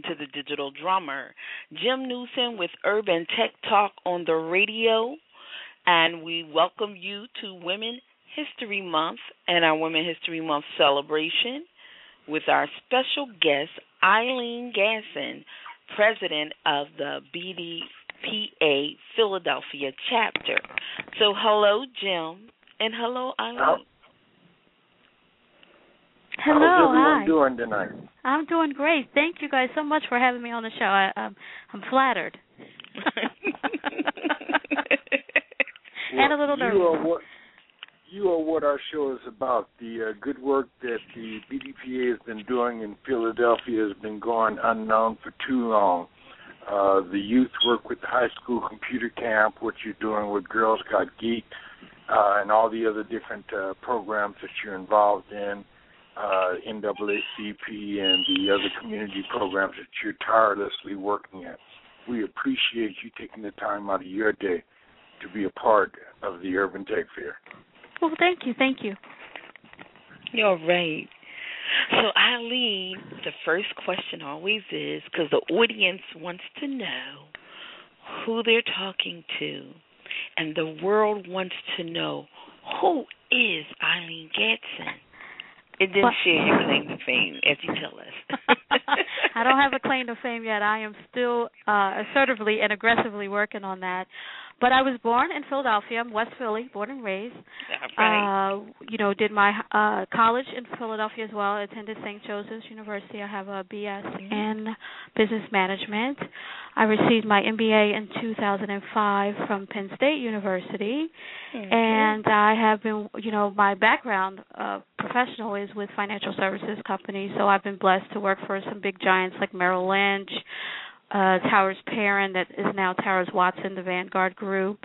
Welcome to the Digital Drummer. Jim Neusom with Urban Tech Talk on the radio. And we welcome you to Women History Month and our Women History Month celebration with our special guest, Eileen Gadsen, president of the BDPA Philadelphia chapter. So, hello, Jim, and hello, Eileen. Hello, How's everyone hi. doing tonight? I'm doing great. Thank you guys so much for having me on the show. I, I'm I'm flattered and a little you nervous. are what you are what our show is about. The uh, good work that the BDPA has been doing in Philadelphia has been going unknown for too long. Uh, the youth work with the high school computer camp, what you're doing with Girls Got Geek, uh, and all the other different uh, programs that you're involved in, uh, NAACP and the other community programs that you're tirelessly working at. We appreciate you taking the time out of your day to be a part of the Urban Tech Fair. Well, thank you, thank you. You're right. So, Eileen, the first question always is because the audience wants to know who they're talking to, and the world wants to know who is Eileen Gadsen. And then Well- share your claim to fame as you tell us. I don't have a claim to fame yet. I am still uh assertively and aggressively working on that. But I was born in Philadelphia. I'm West Philly, born and raised. right. Uh, you know, did my uh college in Philadelphia as well. Attended St. Joseph's University. I have a BS in business management. I received my MBA in 2005 from Penn State University, and I have been, you know, my background uh professional is with financial services companies. So I've been blessed to work for some big giants like Merrill Lynch, uh Towers Perrin, that is now Towers Watson, the Vanguard Group.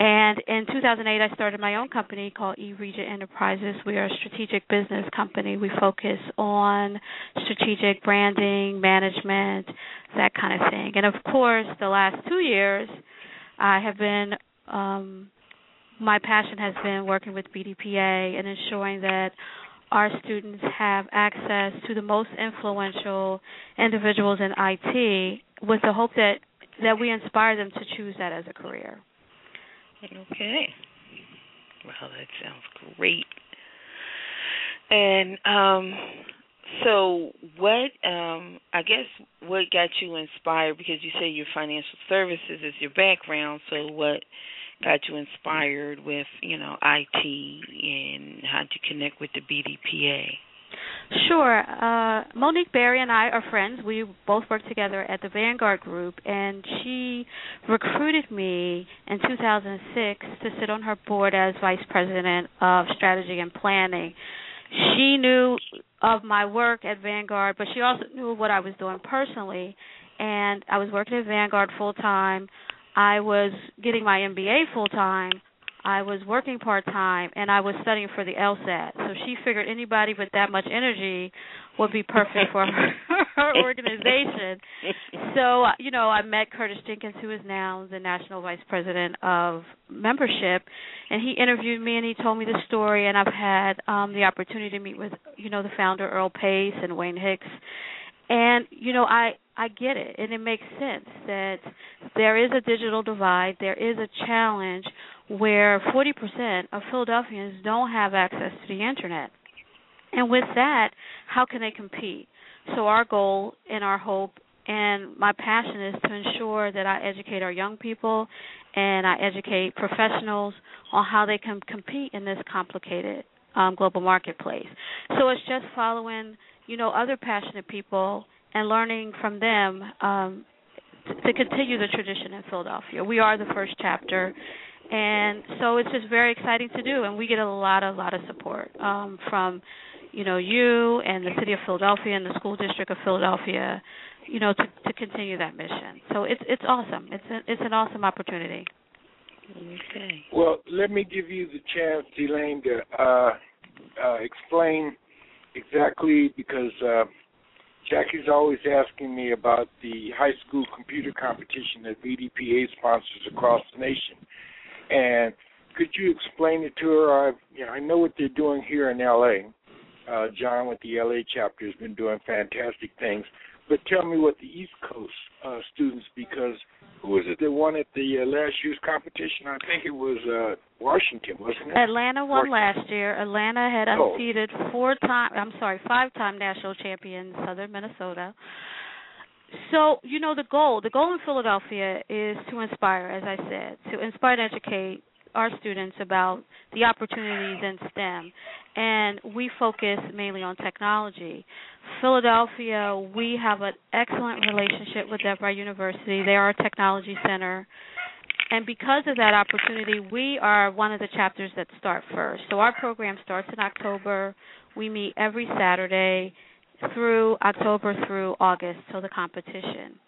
And in 2008, I started my own company called eRegent Enterprises. We are a strategic business company. We focus on strategic branding, management, that kind of thing. And of course, the last two years, I have been, um, my passion has been working with BDPA and ensuring that our students have access to the most influential individuals in IT with the hope that that we inspire them to choose that as a career. Okay. Well, that sounds great. And um so what um I guess what got you inspired because you say your financial services is your background, so what got you inspired with, you know, IT and how to connect with the BDPA? Sure. Uh, Monique Berry and I are friends. We both work together at the Vanguard Group, and she recruited me in 2006 to sit on her board as Vice President of Strategy and Planning. She knew of my work at Vanguard, but she also knew what I was doing personally. And I was working at Vanguard full time. I was getting my MBA full time. I was working part time and I was studying for the LSAT. So she figured anybody with that much energy would be perfect for her, her organization. So, you know, I met Curtis Jenkins, who is now the National Vice President of Membership, and he interviewed me and he told me the story. And I've had um, the opportunity to meet with, you know, the founder Earl Pace and Wayne Hicks. And you know, I I get it, and it makes sense that there is a digital divide. There is a challenge where 40% of Philadelphians don't have access to the internet. And with that, how can they compete? So our goal and our hope and my passion is to ensure that I educate our young people and I educate professionals on how they can compete in this complicated um, global marketplace. So it's just following, you know, other passionate people and learning from them um, to continue the tradition in Philadelphia. We are the first chapter, and so it's just very exciting to do and we get a lot of lot of support um from you know you and the city of Philadelphia and the school district of Philadelphia you know to to continue that mission so it's it's awesome it's a, it's an awesome opportunity Okay. Well, let me give you the chance, Elaine, to uh, uh, explain exactly because uh, Jackie's always asking me about the high school computer competition that BDPA sponsors across the nation. And could you explain it to her? I, you know, I know what they're doing here in LA. Uh, John with the LA chapter has been doing fantastic things. But tell me what the East Coast uh, students, because who was it that won at the uh, last year's competition? I think it was uh, Washington, wasn't it? Atlanta won Washington. last year. Atlanta had Oh. unseated four time I'm sorry, five time national champion Southern Minnesota. So, you know the goal, the goal in Philadelphia is to inspire, as I said, to inspire and educate our students about the opportunities in STEM. And we focus mainly on technology. Philadelphia, we have an excellent relationship with DeVry University. They are a technology center. And because of that opportunity, we are one of the chapters that start first. So our program starts in October. We meet every Saturday through October through August till the competition.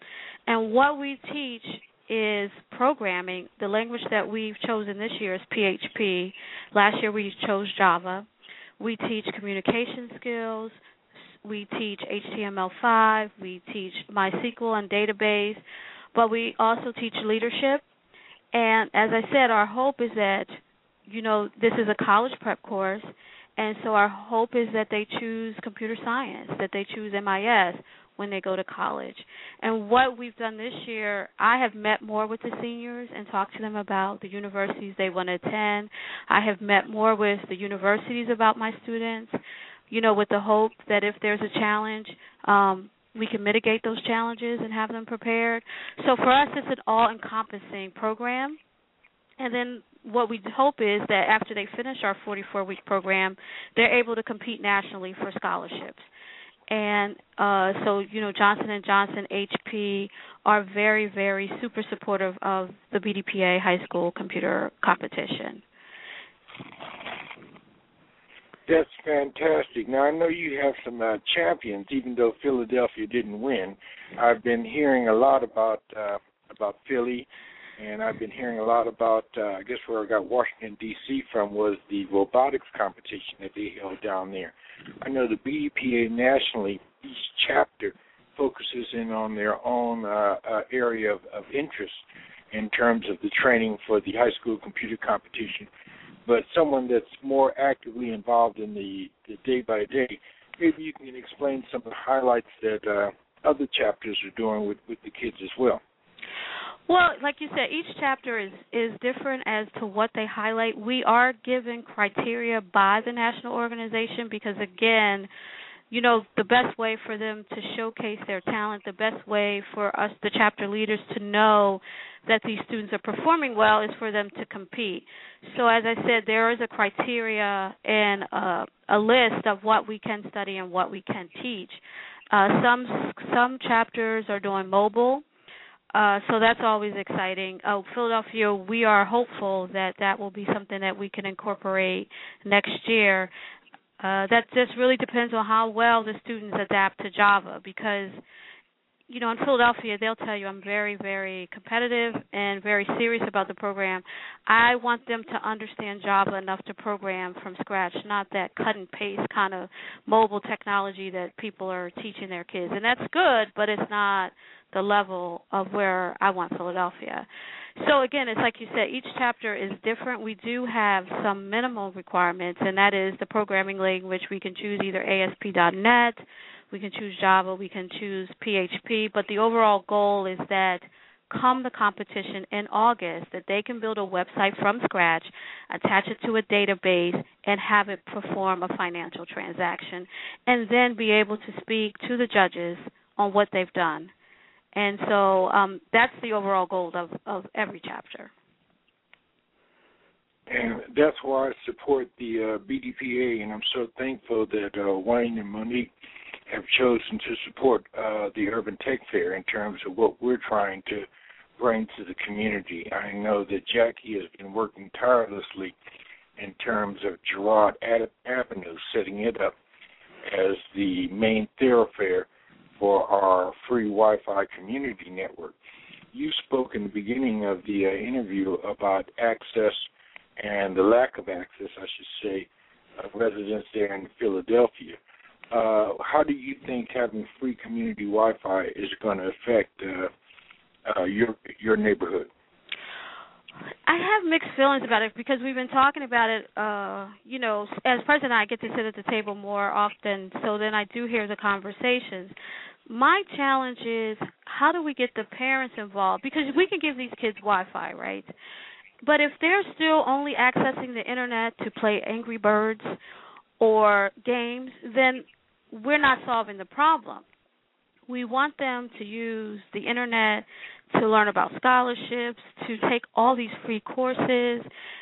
And what we teach is programming. The language that we've chosen this year is PHP. Last year we chose Java. We teach communication skills. We teach HTML5. We teach MySQL and database. But we also teach leadership. And as I said, our hope is that, you know, this is a college prep course. And so our hope is that they choose computer science, that they choose MIS when they go to college. And what we've done this year, I have met more with the seniors and talked to them about the universities they want to attend. I have met more with the universities about my students, you know, with the hope that if there's a challenge, um, we can mitigate those challenges and have them prepared. So for us, it's an all encompassing program. And then what we hope is that after they finish our 44 week program, they're able to compete nationally for scholarships and uh so you know Johnson and Johnson HP are very very super supportive of the BDPA high school computer competition. That's fantastic. Now I know you have some uh, champions, even though Philadelphia didn't win. I've been hearing a lot about uh, about Philly, and I've been hearing a lot about. Uh, I guess where I got Washington D.C. from was the robotics competition that they held down there. I know the BDPA nationally, each chapter focuses in on their own uh, uh, area of, of interest in terms of the training for the high school computer competition. But someone that's more actively involved in the, the day by day, maybe you can explain some of the highlights that uh, other chapters are doing with, with the kids as well. Well, like you said, each chapter is is different as to what they highlight. We are given criteria by the national organization because again, you know, the best way for them to showcase their talent, the best way for us the chapter leaders to know that these students are performing well is for them to compete. So as I said, there is a criteria and a, a list of what we can study and what we can teach. Uh, some some chapters are doing mobile uh, so that's always exciting. Uh, Philadelphia, we are hopeful that that will be something that we can incorporate next year. Uh, that just really depends on how well the students adapt to Java because you know, in Philadelphia, they'll tell you I'm very, very competitive and very serious about the program. I want them to understand Java enough to program from scratch, not that cut and paste kind of mobile technology that people are teaching their kids. And that's good, but it's not the level of where I want Philadelphia. So again, it's like you said, each chapter is different. We do have some minimal requirements, and that is the programming language. We can choose either ASP.NET, we can choose Java, we can choose PHP, but the overall goal is that come the competition in August that they can build a website from scratch, attach it to a database, and have it perform a financial transaction, and then be able to speak to the judges on what they've done. And so um, that's the overall goal of, of every chapter. And that's why I support the uh, BDPA, and I'm so thankful that uh, Wayne and Monique have chosen to support uh, the Urban Tech Fair in terms of what we're trying to bring to the community. I know that Jackie has been working tirelessly in terms of Girard Avenue, setting it up as the main thoroughfare for our free Wi-Fi community network. You spoke in the beginning of the uh, interview about access and the lack of access, I should say, of residents there in Philadelphia. Uh, how do you think having free community Wi-Fi is going to affect uh, uh, your your neighborhood? I have mixed feelings about it because we've been talking about it. Uh, you know, as president, I get to sit at the table more often, so then I do hear the conversations my challenge is how do we get the parents involved because we can give these kids wi-fi right but if they're still only accessing the internet to play angry birds or games then we're not solving the problem we want them to use the internet to learn about scholarships, to take all these free courses,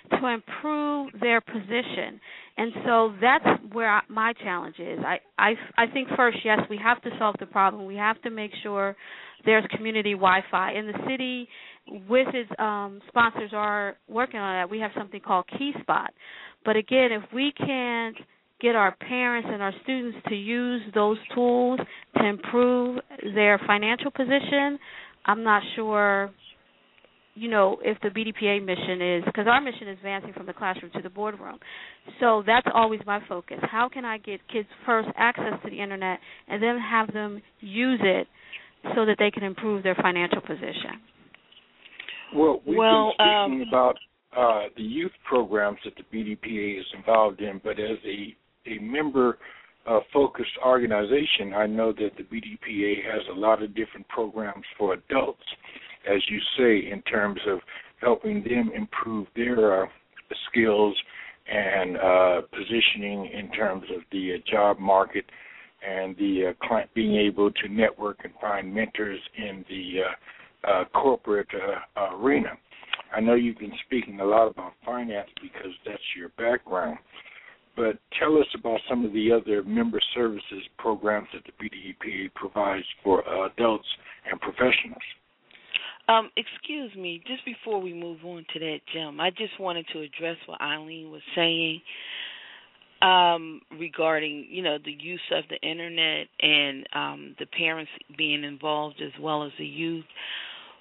to improve their position. And so that's where my challenge is. I, I I think first, yes, we have to solve the problem. We have to make sure there's community Wi-Fi in the city. With its um, sponsors are working on that. We have something called KeySpot. But again, if we can't get our parents and our students to use those tools to improve their financial position, I'm not sure you know if the BDPA mission is because our mission is advancing from the classroom to the boardroom. So that's always my focus. How can I get kids first access to the internet and then have them use it so that they can improve their financial position? Well, we've well, been speaking um, about uh, the youth programs that the BDPA is involved in, but as a a member uh, focused organization, I know that the BDPA has a lot of different programs for adults, as you say, in terms of helping them improve their uh, skills and uh, positioning in terms of the uh, job market and the uh, client being able to network and find mentors in the uh, corporate arena. I know you've been speaking a lot about finance because that's your background but tell us about some of the other member services programs that the BDPA provides for adults and professionals. Um, excuse me, just before we move on to that, Jim, I just wanted to address what Eileen was saying um, regarding, you know, the use of the internet and um, the parents being involved as well as the youth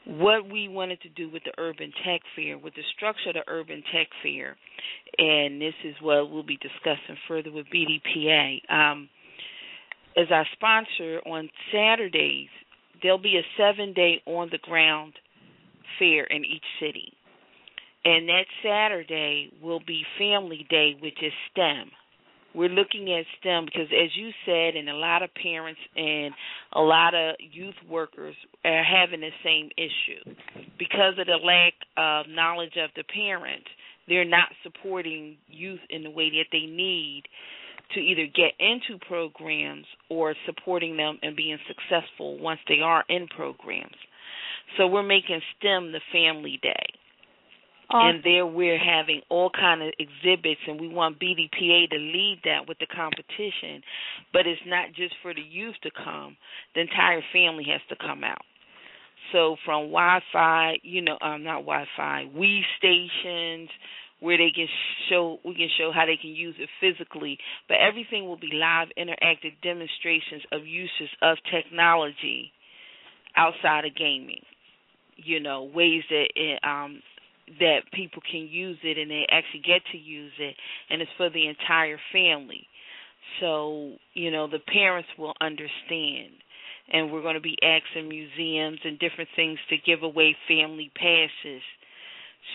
what we wanted to do with the Urban Tech Fair, with the structure of the Urban Tech Fair, and this is what we'll be discussing further with BDPA. Um, as our sponsor on Saturdays, there'll be a seven day on the ground fair in each city. And that Saturday will be Family Day, which is STEM. we're looking at STEM because, as you said, and a lot of parents and a lot of youth workers are having the same issue because of the lack of knowledge of the parent. They're not supporting youth in the way that they need to either get into programs or supporting them and being successful once they are in programs. So we're making STEM the family day. Awesome. And there we're having all kind of exhibits, and we want BDPA to lead that with the competition. But it's not just for the youth to come; the entire family has to come out. So from Wi-Fi, you know, um, not Wi-Fi, we stations where they can show we can show how they can use it physically, but everything will be live interactive demonstrations of uses of technology outside of gaming. You know, ways that it, um that people can use it and they actually get to use it and it's for the entire family. So, you know, the parents will understand. And we're going to be asking museums and different things to give away family passes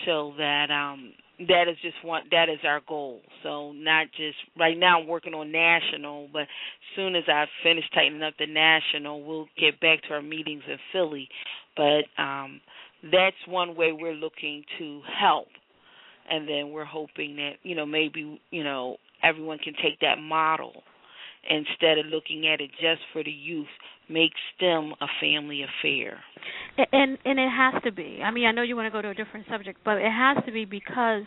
so that um that is just one that is our goal. So not just right now I'm working on national, but as soon as I finish tightening up the national, we'll get back to our meetings in Philly. But um that's one way we're looking to help. And then we're hoping that, you know, maybe, you know, everyone can take that model instead of looking at it just for the youth, make STEM a family affair. And and it has to be. I mean, I know you want to go to a different subject, but it has to be because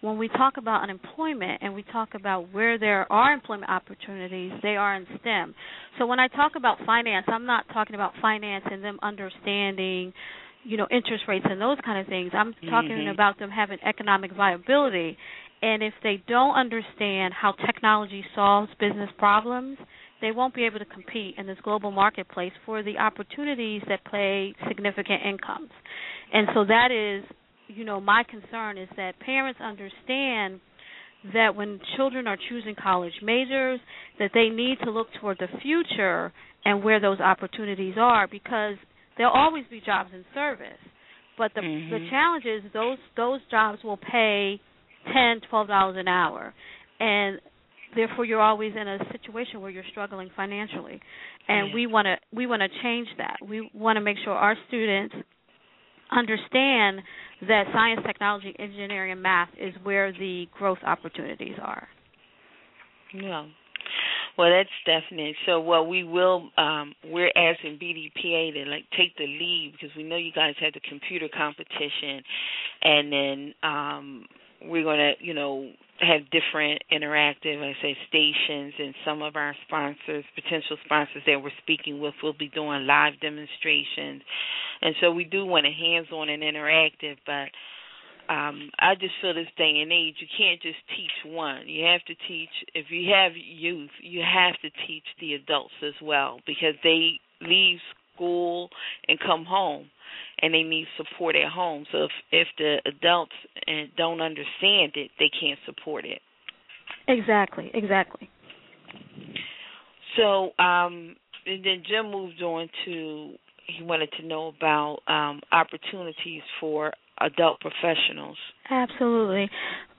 when we talk about unemployment and we talk about where there are employment opportunities, they are in STEM. So when I talk about finance, I'm not talking about finance and them understanding you know interest rates and those kind of things i'm talking Mhm. about them having economic viability and if they don't understand how technology solves business problems they won't be able to compete in this global marketplace for the opportunities that pay significant incomes. And so that is you know my concern is that parents understand that when children are choosing college majors that they need to look toward the future and where those opportunities are because there'll always be jobs in service. But the Mhm. the challenge is those those jobs will pay ten twelve dollars an hour. And therefore you're always in a situation where you're struggling financially and Yeah. we want to we want to change that we want to make sure our students understand that science technology engineering and math is where the growth opportunities are Yeah. Well, that's definite. So, well, we will. Um, we're asking BDPA to like take the lead because we know you guys had the computer competition, and then um, we're gonna, you know, have different interactive, I say, stations, and some of our sponsors, potential sponsors that we're speaking with, will be doing live demonstrations, and so we do want a hands-on and interactive, but um I just feel this day and age you can't just teach one. You have to teach if you have youth, you have to teach the adults as well because they leave school and come home and they need support at home. So if if the adults uh, don't understand it, they can't support it. exactly exactly So um and then Jim moved on to he wanted to know about um opportunities for adult professionals. Absolutely.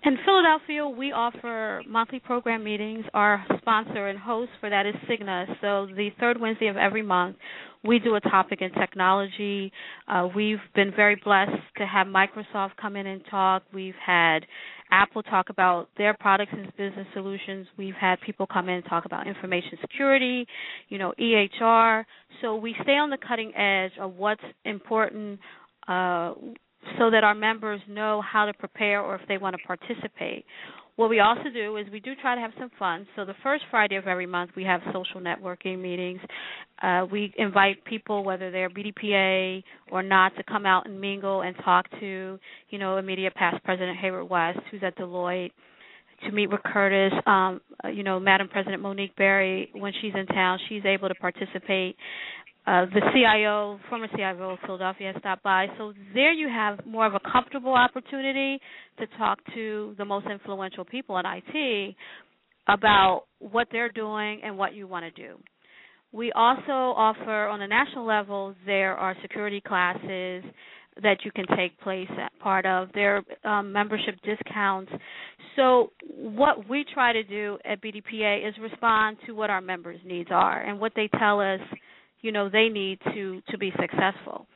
In Philadelphia, we offer monthly program meetings. Our sponsor and host for that is Cigna. So the third Wednesday of every month, we do a topic in technology. Uh, we've been very blessed to have Microsoft come in and talk. We've had Apple talk about their products and business solutions. We've had people come in and talk about information security, you know, EHR. So we stay on the cutting edge of what's important uh, so that our members know how to prepare or if they want to participate. What we also do is we do try to have some fun. So the first Friday of every month we have social networking meetings. Uh, we invite people, whether they're BDPA or not, to come out and mingle and talk to, you know, immediate past President Hayward West, who's at Deloitte, to meet with Curtis. Um, uh, you know, Madam President Monique Berry, when she's in town, she's able to participate. Uh, the CIO, former CIO of Philadelphia, stopped by. So there you have more of a comfortable opportunity to talk to the most influential people in IT about what they're doing and what you want to do. We also offer on a national level, there are security classes. that you can take place part of their um, membership discounts. So what we try to do at BDPA is respond to what our members' needs are and what they tell us, you know, they need to to be successful.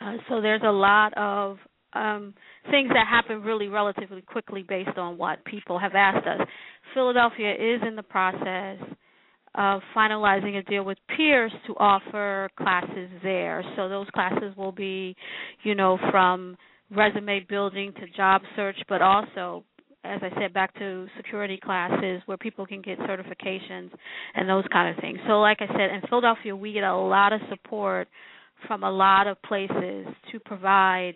Uh, so there's a lot of um, things that happen really relatively quickly based on what people have asked us. Philadelphia is in the process of finalizing a deal with Peirce to offer classes there. So those classes will be, you know, from resume building to job search, but also as I said, back to security classes where people can get certifications and those kind of things. So, like I said, in Philadelphia, we get a lot of support from a lot of places to provide,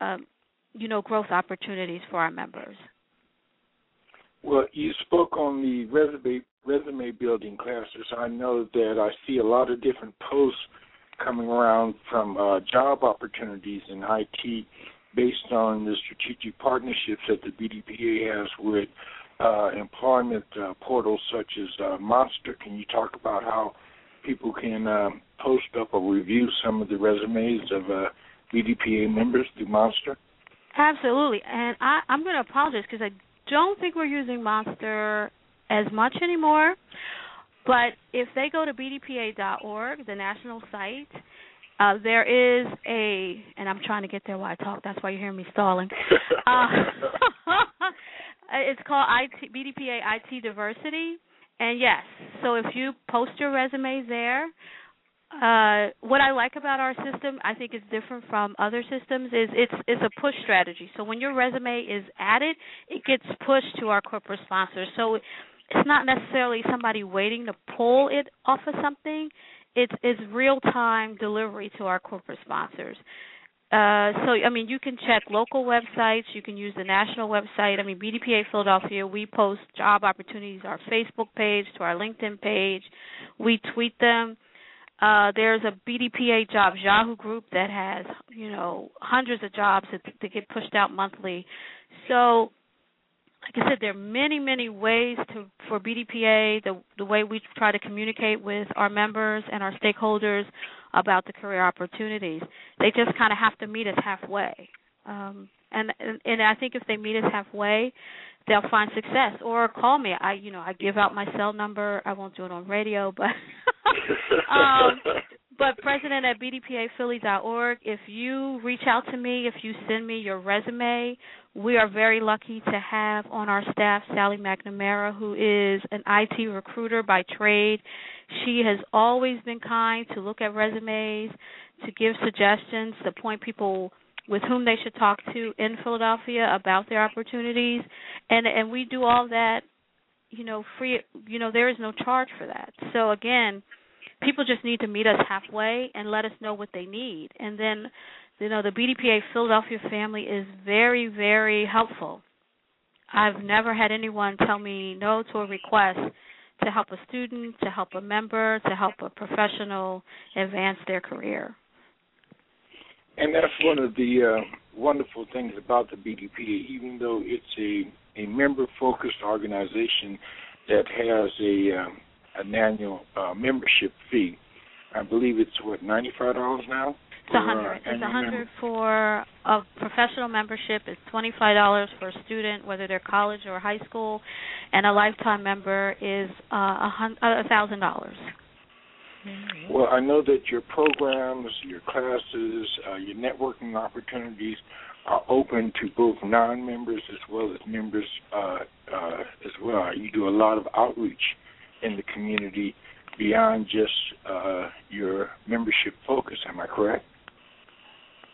um, you know, growth opportunities for our members. Well, you spoke on the resume resume building classes. I know that I see a lot of different posts coming around from uh, job opportunities in IT based on the strategic partnerships that the BDPA has with uh, employment uh, portals such as uh, Monster. Can you talk about how people can um, post up or review some of the resumes of uh, BDPA members through Monster? Absolutely, and I, I'm going to apologize because I don't think we're using Monster as much anymore. But if they go to bdpa.org, the national site, uh, there is a, and I'm trying to get there while I talk. That's why you're hearing me stalling. Uh, it's called IT, BDPA IT Diversity, and yes, so if you post your resume there, uh, what I like about our system, I think is different from other systems, is it's it's a push strategy. So when your resume is added, it gets pushed to our corporate sponsors. So it's not necessarily somebody waiting to pull it off of something. It's it's real time delivery to our corporate sponsors. Uh, so I mean, you can check local websites. You can use the national website. I mean, BDPA Philadelphia. We post job opportunities our Facebook page to our LinkedIn page. We tweet them. Uh, there's a BDPA Jobs Yahoo group that has you know hundreds of jobs that, that get pushed out monthly. So like I said, there are many, many ways to for BDPA, the the way we try to communicate with our members and our stakeholders about the career opportunities. They just kind of have to meet us halfway. Um, and, and and I think if they meet us halfway, they'll find success. Or call me. I you know I give out my cell number. I won't do it on radio, but um, but president at bdpaphilly.org. If you reach out to me, if you send me your resume, we are very lucky to have on our staff Sally McNamara, who is an IT recruiter by trade. She has always been kind to look at resumes, to give suggestions, to point people with whom they should talk to in Philadelphia about their opportunities, and and we do all that, you know, free. You know, there is no charge for that. So again people just need to meet us halfway and let us know what they need. And then, you know, the BDPA Philadelphia family is very, very helpful. I've never had anyone tell me no to a request to help a student, to help a member, to help a professional advance their career. And that's one of the uh, wonderful things about the BDPA, even though it's a, a member focused organization that has a um, an annual uh, membership fee. I believe it's what ninety five dollars now. It's a hundred. It's a hundred for a professional membership. It's twenty five dollars for a student, whether they're college or high school, and a lifetime member is uh, a thousand dollars. Well, I know that your programs, your classes, uh, your networking opportunities are open to both non-members as well as members uh, uh, as well. You do a lot of outreach in the community beyond just uh, your membership focus. Am I correct?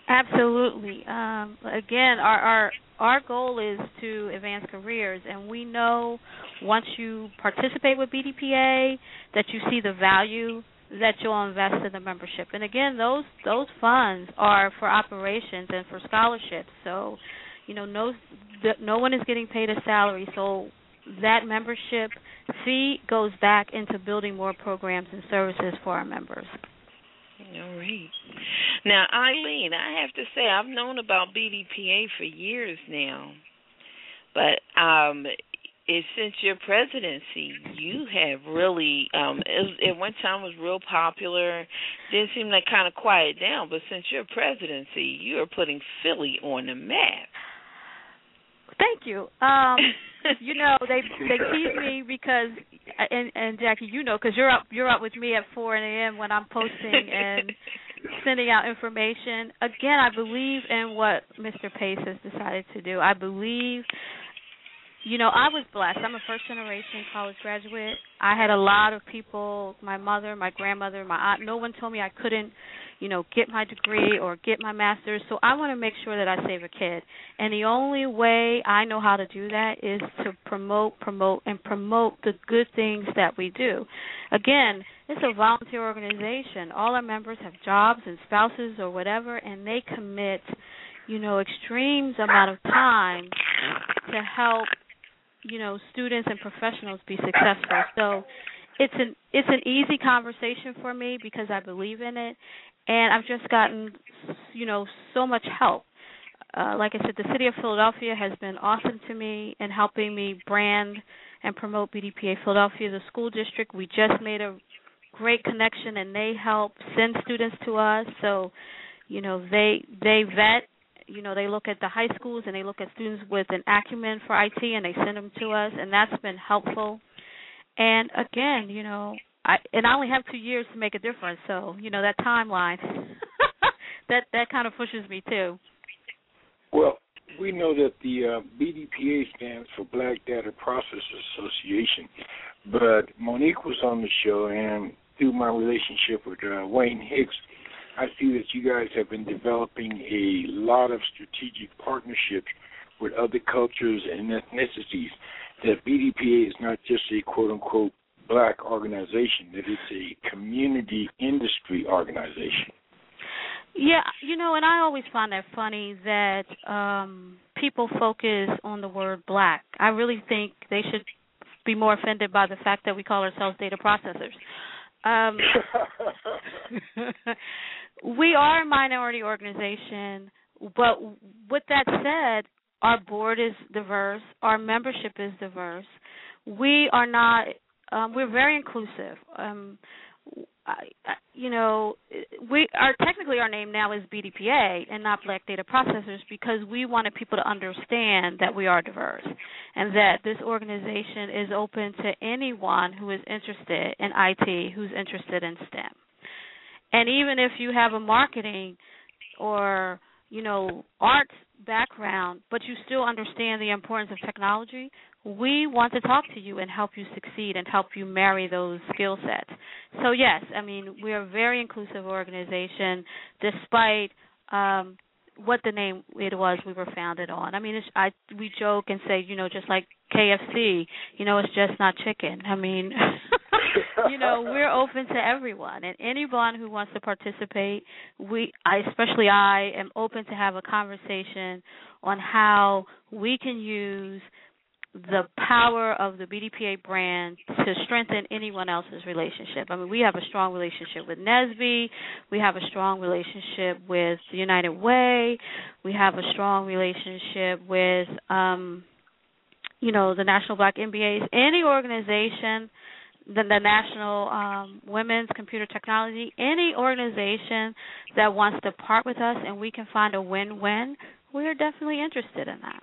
Absolutely. Um, again, our, our our goal is to advance careers, and we know once you participate with BDPA that you see the value that you'll invest in the membership. And again, those those funds are for operations and for scholarships. So, you know, no no one is getting paid a salary. So that membership fee goes back into building more programs and services for our members. All right. Now, Eileen, I have to say I've known about BDPA for years now, but um, is since your presidency, you have really um it, at one time was real popular. Didn't seem like kind of quiet down, but since your presidency, you are putting Philly on the map. Thank you. Um, you know they they tease me because and and Jackie, you know, because you're up you're up with me at 4 a.m. when I'm posting and sending out information. Again, I believe in what Mr. Pace has decided to do. I believe you know, I was blessed. I'm a first generation college graduate. I had a lot of people, my mother, my grandmother, my aunt, no one told me I couldn't, you know, get my degree or get my master's. So I want to make sure that I save a kid. And the only way I know how to do that is to promote, promote and promote the good things that we do. Again, it's a volunteer organization. All our members have jobs and spouses or whatever and they commit, you know, extremes amount of time to help you know students and professionals be successful so it's an it's an easy conversation for me because i believe in it and i've just gotten you know so much help. Uh, like i said the city of philadelphia has been awesome to me in helping me brand and promote bdpa philadelphia the school district. We just made a great connection and they help send students to us. So you know they they vet you know they look at the high schools and they look at students with an acumen for IT and they send them to us and that's been helpful. And again, you know, I and I only have 2 years to make a difference, so, you know, that timeline that that kind of pushes me too. Well, we know that the uh, BDPA stands for Black Data Processors Association, but Monique was on the show, and through my relationship with uh, Wayne Hicks, I see that you guys have been developing a lot of strategic partnerships with other cultures and ethnicities. That BDPA is not just a quote unquote black organization, that it's a community industry organization. Yeah, you know, and I always find that funny that um people focus on the word black. I really think they should be more offended by the fact that we call ourselves data processors. Um we are a minority organization, but with that said, our board is diverse, our membership is diverse. We are not. Um, we're very inclusive. Um, I, you know, we are technically our name now is BDPA and not Black Data Processors because we wanted people to understand that we are diverse and that this organization is open to anyone who is interested in IT, who's interested in STEM. And even if you have a marketing or, you know, arts background, but you still understand the importance of technology, we want to talk to you and help you succeed and help you marry those skill sets. So yes, I mean, we're a very inclusive organization despite um what the name it was we were founded on. I mean, it's, I we joke and say, you know, just like KFC, you know, it's just not chicken. I mean, you know, we're open to everyone and anyone who wants to participate. We, I, especially I, am open to have a conversation on how we can use the power of the BDPA brand to strengthen anyone else's relationship. I mean, we have a strong relationship with NSBE. We have a strong relationship with United Way. We have a strong relationship with, um, you know, the National Black MBAs. Any organization the, the National um, Women's Computer Technology, any organization that wants to part with us and we can find a win-win, we are definitely interested in that.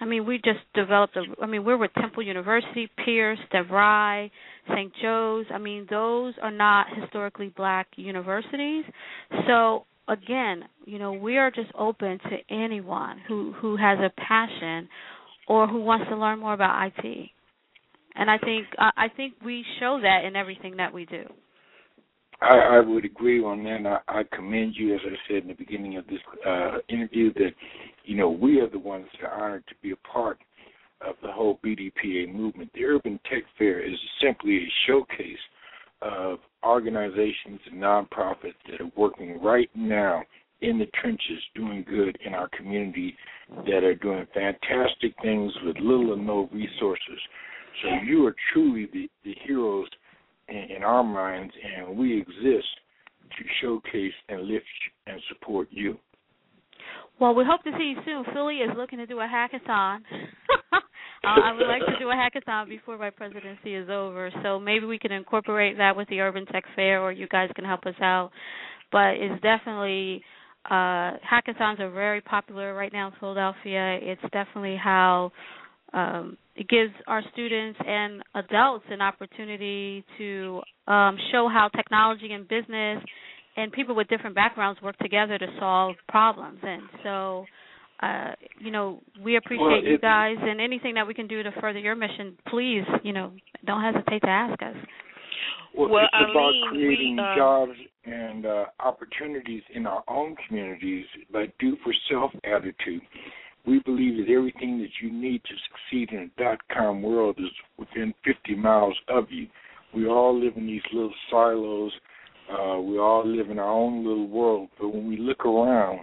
I mean, we just developed a. I mean, we're with Temple University, Peirce, DeVry, St. Joe's. I mean, those are not historically black universities. So again, you know, we are just open to anyone who who has a passion or who wants to learn more about IT and I think uh, I think we show that in everything that we do. I, I would agree on that. I, I commend you, as I said in the beginning of this uh, interview, that you know we are the ones that are honored to be a part of the whole BDPA movement. The Urban Tech Fair is simply a showcase of organizations and nonprofits that are working right now in the trenches doing good in our community that are doing fantastic things with little or no resources so you are truly the, the heroes in, in our minds, and we exist to showcase and lift and support you. Well, we hope to see you soon. Philly is looking to do a hackathon. I would like to do a hackathon before my presidency is over. So maybe we can incorporate that with the Urban Tech Fair, or you guys can help us out. But it's definitely uh, hackathons are very popular right now in Philadelphia. It's definitely how um, it gives our students and adults an opportunity to um, show how technology and business and people with different backgrounds work together to solve problems. And so, uh, you know, we appreciate Well, you guys and anything that we can do to further your mission. Please, you know, don't hesitate to ask us. Well, Well, it's about creating we, um, jobs and uh, opportunities in our own communities, but do for self attitude. We believe that everything that you need to succeed in a dot com world is within 50 miles of you. We all live in these little silos. Uh, we all live in our own little world. But when we look around,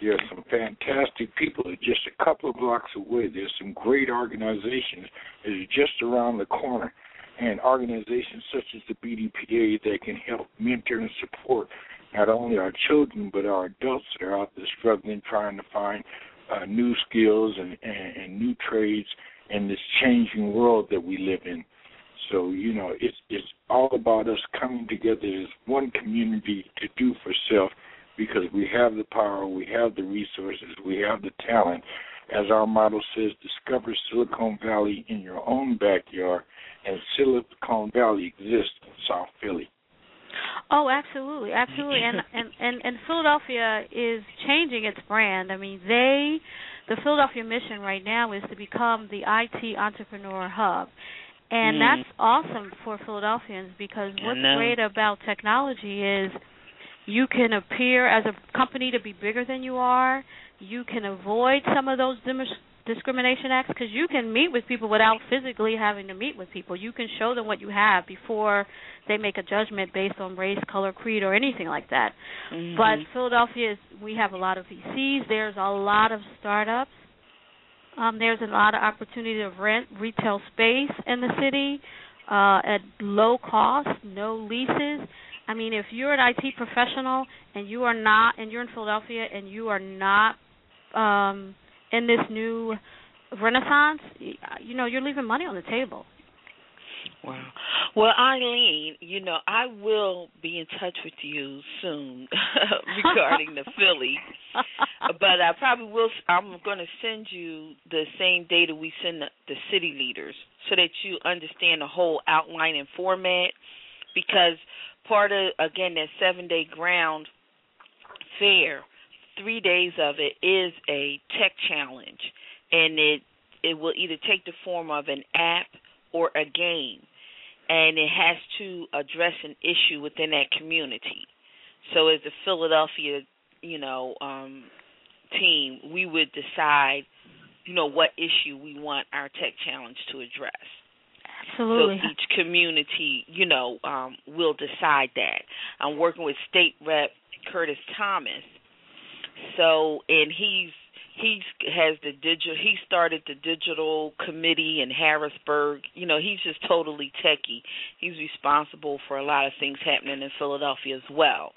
there are some fantastic people that just a couple of blocks away. There's some great organizations that are just around the corner and organizations such as the BDPA that can help mentor and support not only our children but our adults that are out there struggling trying to find uh, new skills and, and, and new trades in this changing world that we live in. So you know, it's it's all about us coming together as one community to do for self, because we have the power, we have the resources, we have the talent. As our motto says, discover Silicon Valley in your own backyard, and Silicon Valley exists in South Philly. Oh, absolutely, absolutely, and and and and Philadelphia is changing its brand. I mean, they, the Philadelphia mission right now is to become the IT entrepreneur hub, and Mm. that's awesome for Philadelphians because what's great about technology is you can appear as a company to be bigger than you are. You can avoid some of those discrimination acts because you can meet with people without physically having to meet with people. You can show them what you have before they make a judgment based on race, color, creed, or anything like that. Mhm. But Philadelphia is we have a lot of VCs. There's a lot of startups. Um, there's a lot of opportunity to rent retail space in the city uh, at low cost, no leases. I mean, if you're an IT professional and you are not, and you're in Philadelphia and you are not um, in this new renaissance, uh, you know, you're leaving money on the table. Wow. Well, Eileen, you know, I will be in touch with you soon regarding the Philly. But I probably will. I'm going to send you the same data we send the, the city leaders, so that you understand the whole outline and format. Because part of again that seven day ground fair, three days of it is a tech challenge, and it it will either take the form of an app or a game, and it has to address an issue within that community. So as the Philadelphia, you know, um, team, we would decide, you know, what issue we want our tech challenge to address. Absolutely. So each community, you know, um, will decide that. I'm working with State Rep Curtis Thomas. So, and he's he's has the digital. He started the digital committee in Harrisburg. You know, he's just totally techie. He's responsible for a lot of things happening in Philadelphia as well.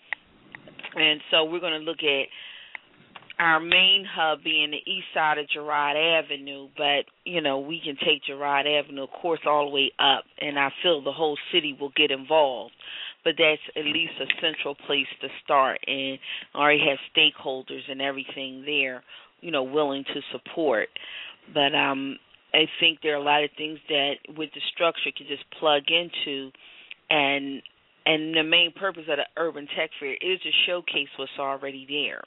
And so we're going to look at our main hub being the east side of Girard Avenue, but you know we can take Girard Avenue, of course, all the way up, and I feel the whole city will get involved. But that's at least a central place to start, and already have stakeholders and everything there, you know, willing to support. But um, I think there are a lot of things that with the structure can just plug into, and and the main purpose of the urban tech fair is to showcase what's already there.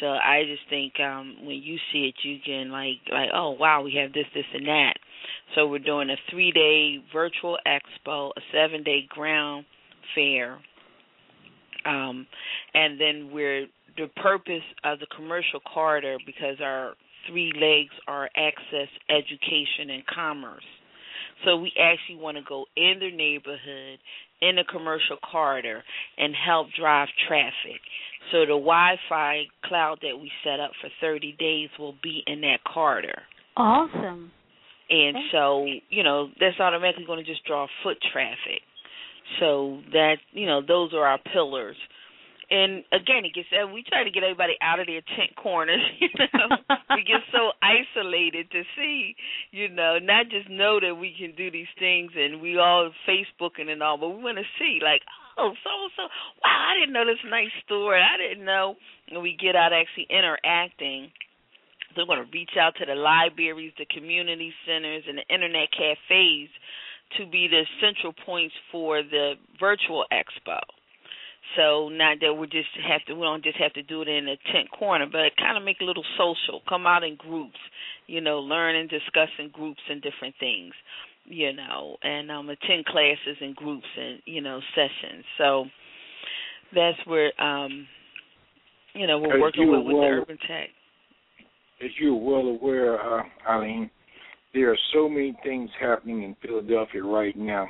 So I just think um when you see it you can like like oh wow we have this this and that. So we're doing a 3-day virtual expo, a 7-day ground fair. Um and then we're the purpose of the commercial corridor because our three legs are access, education and commerce. So we actually want to go in the neighborhood in the commercial corridor and help drive traffic. So the Wi-Fi cloud that we set up for 30 days will be in that corridor. Awesome. And Okay. so, you know, that's automatically going to just draw foot traffic. So that, you know, those are our pillars. and again, it gets we try to get everybody out of their tent corners. You know, we get so isolated to see, you know, not just know that we can do these things and we all Facebooking and all, but we want to see like, oh, so so, wow, I didn't know this nice story. I didn't know. And we get out actually interacting. They're going to reach out to the libraries, the community centers, and the internet cafes to be the central points for the virtual expo. So not that we just have to, we don't just have to do it in a tent corner, but kind of make a little social. Come out in groups, you know, learn and discuss in groups and different things, you know, and um, attend classes and groups and you know sessions. So that's where, um, you know, we're working with, with well- the urban tech. As you're well aware, uh, Eileen, there are so many things happening in Philadelphia right now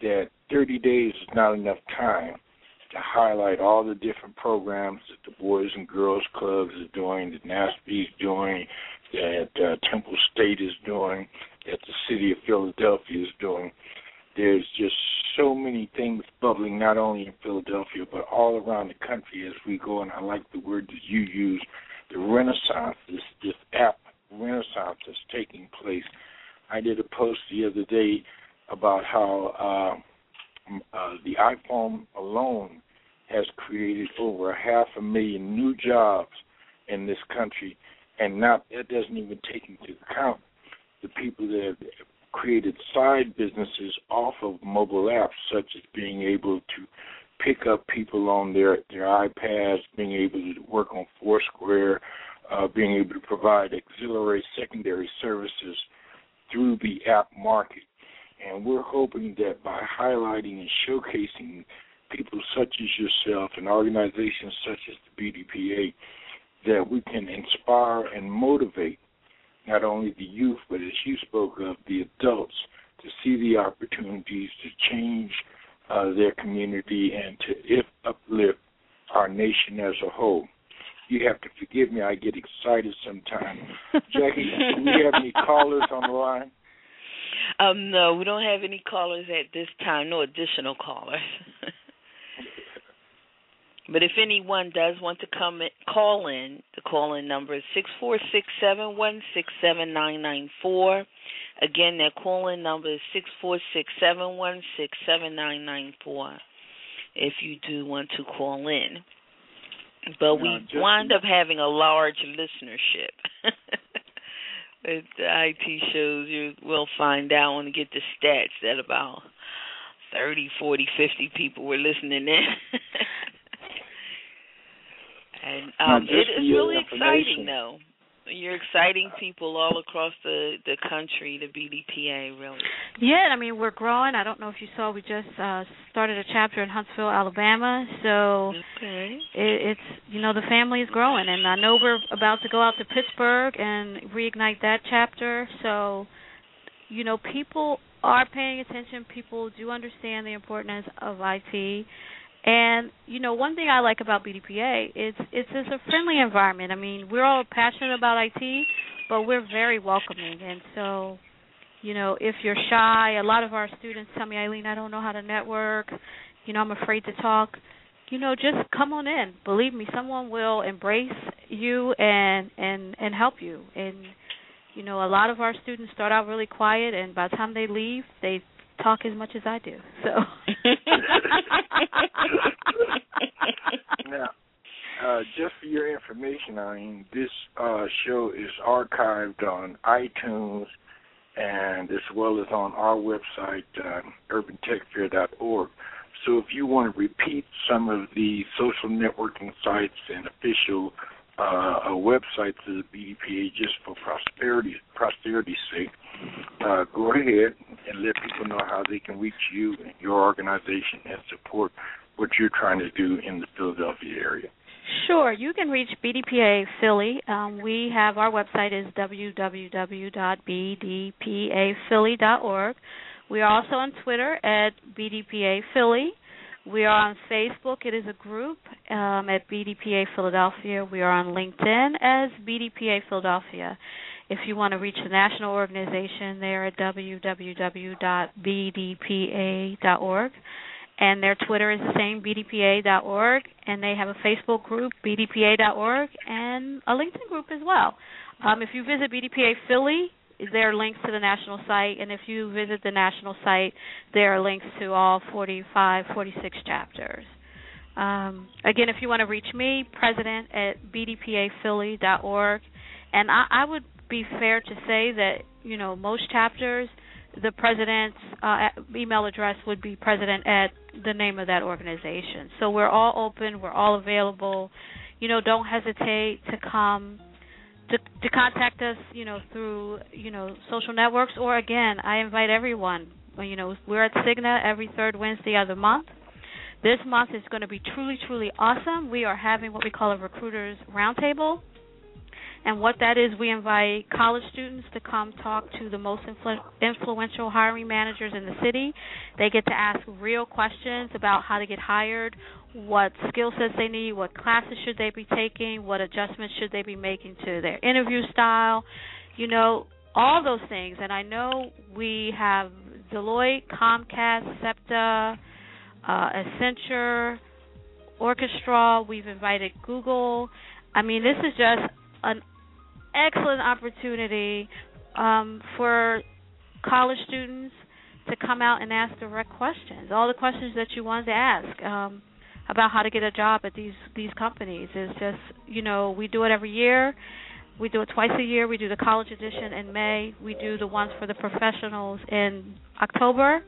that 30 days is not enough time to highlight all the different programs that the Boys and Girls Clubs is doing, that NASB is doing, that uh, Temple State is doing, City of Philadelphia is doing. There's just so many things bubbling, not only in Philadelphia, but all around the country as we go. And I like the word that you use, the renaissance, this, this app renaissance that's taking place. I did a post the other day about how uh, uh, the iPhone alone has created over a half a million new jobs in this country, and not that doesn't even take into account the people that have created side businesses off of mobile apps, such as being able to pick up people on their their iPads, being able to work on Foursquare, uh, being able to provide auxiliary secondary services through the app market. And we're hoping that by highlighting and showcasing people such as yourself and organizations such as the BDPA, that we can inspire and motivate not only the youth, but as you spoke of, the adults to see the opportunities to change uh, their community and to if uplift our nation as a whole. You have to forgive me, I get excited sometimes. Jackie, do we have any callers on the line? Um, no, we don't have any callers at this time. No additional callers. but if anyone does want to come in, call in, the call in number is six four six seven one six seven nine nine four. Again, that call in number is six four six seven one six seven nine nine four. If you do want to call in, but we just- wind up having a large listenership. At the IT shows, you will find out when you get the stats that about thirty, forty, fifty people were listening in. and Now, um, just it for is your really exciting, though. You're exciting people all across the the country. The BDPA, really. Yeah, I mean we're growing. I don't know if you saw, we just uh started a chapter in Huntsville, Alabama. So Okay. it, it's you know the family is growing, and I know we're about to go out to Pittsburgh and reignite that chapter. So you know people are paying attention. People do understand the importance of IT. And you know, one thing I like about BDPA is it's it's a friendly environment. I mean, we're all passionate about IT, but we're very welcoming. And so, you know, if you're shy, a lot of our students tell me, Eileen, I don't know how to network. You know, I'm afraid to talk. You know, just come on in. Believe me, someone will embrace you and and and help you. And you know, a lot of our students start out really quiet, and by the time they leave, they talk as much as I do. So. now, uh, just for your information, I mean, this uh, show is archived on iTunes and as well as on our website, uh, urbantechfair.org. So if you want to repeat some of the social networking sites and official uh, uh, websites of the BDPA just for prosperity prosterity's sake, uh, go ahead and let people know how they can reach you and your organization and support what you're trying to do in the Philadelphia area. Sure, you can reach BDPA Philly. Um, we have our website is www.bdpaphilly.org. We are also on Twitter at BDPA Philly. We are on Facebook. It is a group um, at BDPA Philadelphia. We are on LinkedIn as BDPA Philadelphia. If you want to reach the national organization, they're at www.bdpa.org. and their Twitter is the same, bdpa.org, and they have a Facebook group, bdpa.org, and a LinkedIn group as well. Um, if you visit BDPA Philly, there are links to the national site, and if you visit the national site, there are links to all 45, 46 chapters. Um, again, if you want to reach me, president at bdpaphilly.org, and I, I would be fair to say that you know most chapters, the president's uh, email address would be president at the name of that organization. So we're all open, we're all available. You know, don't hesitate to come to to contact us, you know, through you know social networks, or again, I invite everyone. You know, we're at Cigna every third Wednesday of the month. This month is going to be truly, truly awesome. We are having what we call a recruiters roundtable. And what that is, we invite college students to come talk to the most influ- influential hiring managers in the city. They get to ask real questions about how to get hired, what skill sets they need, what classes should they be taking, what adjustments should they be making to their interview style, you know, all those things. And I know we have Deloitte, Comcast, SEPTA, uh, Accenture, Orchestra. We've invited Google. I mean, this is just an excellent opportunity um, for college students to come out and ask direct questions. All the questions that you wanted to ask. Um, about how to get a job at these these companies. Is just you know we do it every year. We do it twice a year. We do the college edition in May. We do the ones for the professionals in October.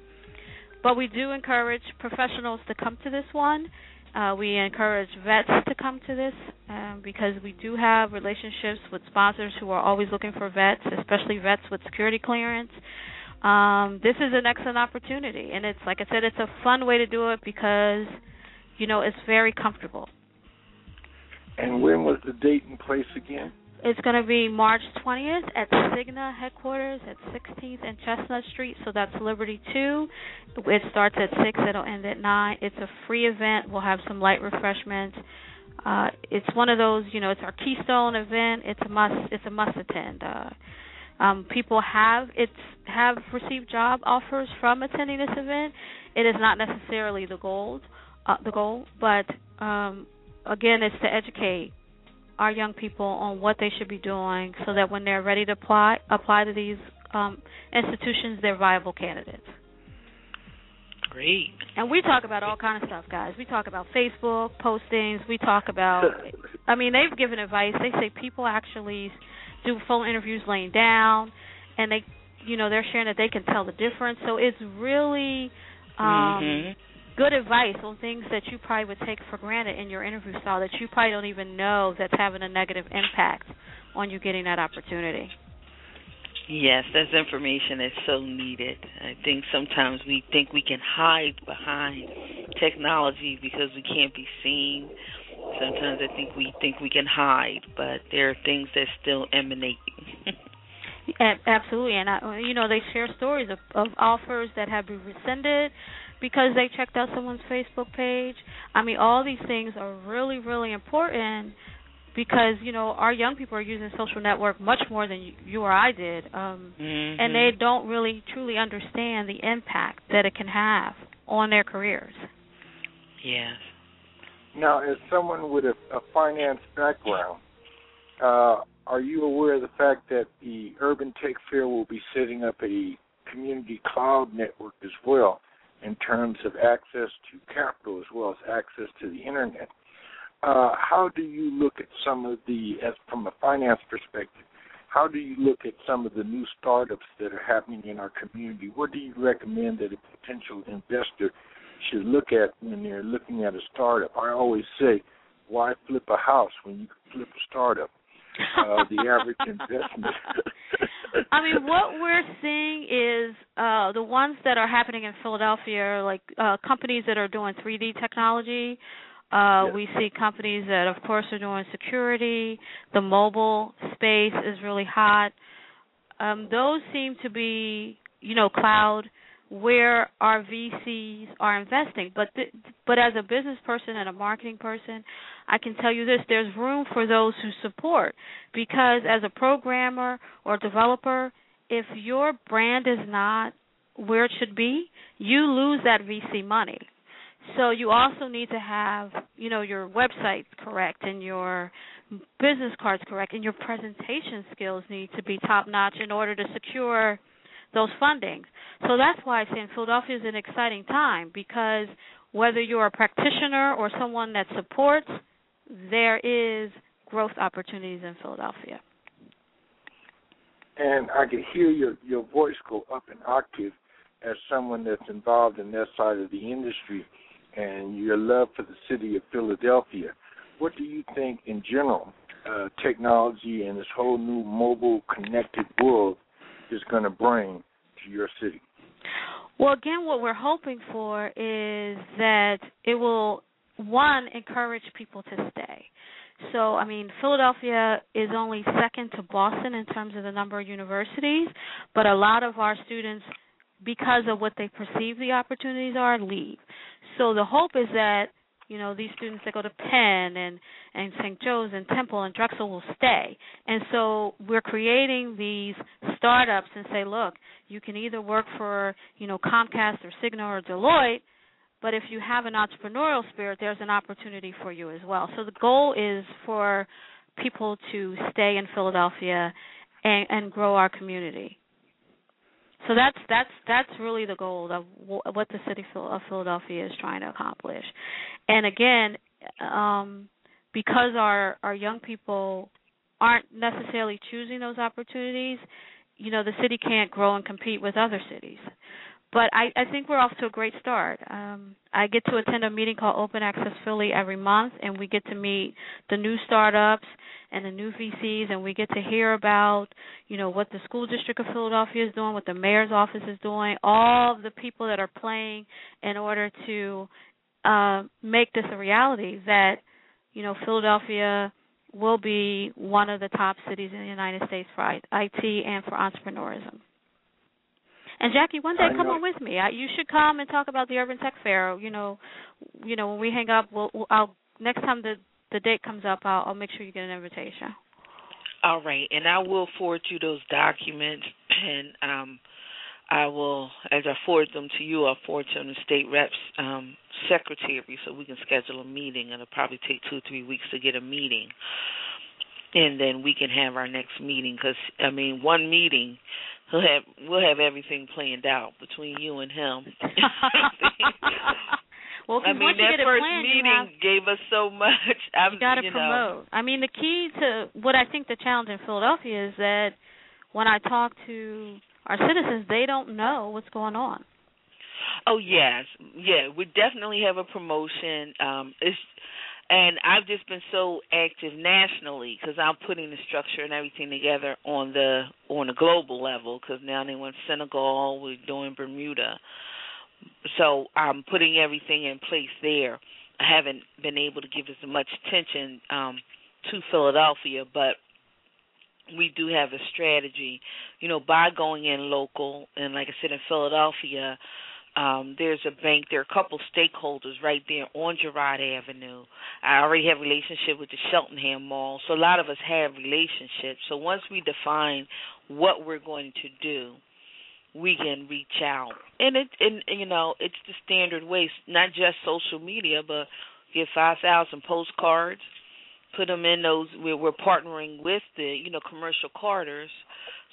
But we do encourage professionals to come to this one. Uh, we encourage vets to come to this um, because we do have relationships with sponsors who are always looking for vets, especially vets with security clearance. Um, this is an excellent opportunity, and it's like I said, it's a fun way to do it because you know, it's very comfortable. And when was the date and place again? It's going to be March 20th at Cigna headquarters at 16th and Chestnut Street. So that's Liberty 2. It starts at 6. It'll end at 9. It's a free event. We'll have some light refreshments. Uh, it's one of those, you know, it's our keystone event. It's a must. It's a must attend. Uh, um, people have it's have received job offers from attending this event. It is not necessarily the goal uh, the goal, but um, again, it's to educate our young people on what they should be doing, so that when they're ready to apply apply to these um, institutions, they're viable candidates. Great. And we talk about all kind of stuff, guys. We talk about Facebook postings. We talk about. I mean, they've given advice. They say people actually do phone interviews laying down, and they, you know, they're sharing that they can tell the difference. So it's really. Um, mm-hmm good advice on things that you probably would take for granted in your interview style that you probably don't even know that's having a negative impact on you getting that opportunity. Yes, that information that's so needed. I think sometimes we think we can hide behind technology because we can't be seen. Sometimes I think we think we can hide, but there are things that still emanate. Absolutely, and I, you know they share stories of, of offers that have been rescinded, because they checked out someone's Facebook page. I mean, all these things are really, really important because you know our young people are using social network much more than you, you or I did, um, mm-hmm. and they don't really truly understand the impact that it can have on their careers. Yes. Now, as someone with a, a finance background, uh, are you aware of the fact that the Urban Tech Fair will be setting up a community cloud network as well? In terms of access to capital as well as access to the internet. Uh, how do you look at some of the, as from a finance perspective, how do you look at some of the new startups that are happening in our community? What do you recommend that a potential investor should look at when they're looking at a startup? I always say, why flip a house when you can flip a startup? Uh, the average investment. I mean, what we're seeing is uh, the ones that are happening in Philadelphia, are like uh, companies that are doing 3D technology. Uh, yes. We see companies that, of course, are doing security. The mobile space is really hot. Um, those seem to be, you know, cloud where our VCs are investing. But th- but as a business person and a marketing person, I can tell you this: there's room for those who support because as a programmer or developer, if your brand is not where it should be, you lose that VC money. So you also need to have, you know, your website correct and your business cards correct and your presentation skills need to be top notch in order to secure those fundings. So that's why I say in Philadelphia is an exciting time because whether you're a practitioner or someone that supports, there is growth opportunities in Philadelphia. And I can hear your your voice go up an octave as someone that's involved in that side of the industry and your love for the city of Philadelphia. What do you think in general uh, technology and this whole new mobile connected world is going to bring to your city? Well, again, what we're hoping for is that it will, one, encourage people to stay. So, I mean, Philadelphia is only second to Boston in terms of the number of universities, but a lot of our students, because of what they perceive the opportunities are, leave. So the hope is that you know these students that go to Penn and and St. Joe's and Temple and Drexel will stay. And so we're creating these startups and say, look, you can either work for you know Comcast or Cigna or Deloitte, but if you have an entrepreneurial spirit, there's an opportunity for you as well. So the goal is for people to stay in Philadelphia and, and grow our community. So that's that's that's really the goal of what the city of Philadelphia is trying to accomplish. And again, um, because our our young people aren't necessarily choosing those opportunities, you know, the city can't grow and compete with other cities but I, I think we're off to a great start. Um, I get to attend a meeting called Open Access Philly every month, and we get to meet the new startups and the new VCs, and we get to hear about, you know, what the school district of Philadelphia is doing, what the mayor's office is doing, all the people that are playing in order to uh, make this a reality. That, you know, Philadelphia will be one of the top cities in the United States for IT and for entrepreneurism. And Jackie, one day come on with me. I, you should come and talk about the Urban Tech Fair. You know, you know when we hang up, we'll, we'll I'll next time the the date comes up, I'll, I'll make sure you get an invitation. All right, and I will forward you those documents, and um, I will, as I forward them to you, I'll forward them to the state reps um, secretary so we can schedule a meeting. It'll probably take two or three weeks to get a meeting, and then we can have our next meeting. Because I mean, one meeting he'll have we'll have everything planned out between you and him. well, I mean that first planned, meeting have, gave us so much. I'm, you got to promote. Know. I mean, the key to what I think the challenge in Philadelphia is that when I talk to our citizens, they don't know what's going on. Oh yes, yeah, we definitely have a promotion. Um, it's and I've just been so active nationally because I'm putting the structure and everything together on the on a global level. Because now they want Senegal, we're doing Bermuda, so I'm putting everything in place there. I haven't been able to give as much attention um, to Philadelphia, but we do have a strategy, you know, by going in local. And like I said, in Philadelphia, um, there's a bank. There are a couple stakeholders right there on Girard Avenue. I already have a relationship with the Cheltenham Mall, so a lot of us have relationships. So once we define what we're going to do, we can reach out, and it and you know it's the standard way, not just social media, but get five thousand postcards, put them in those. We're, we're partnering with the you know commercial carders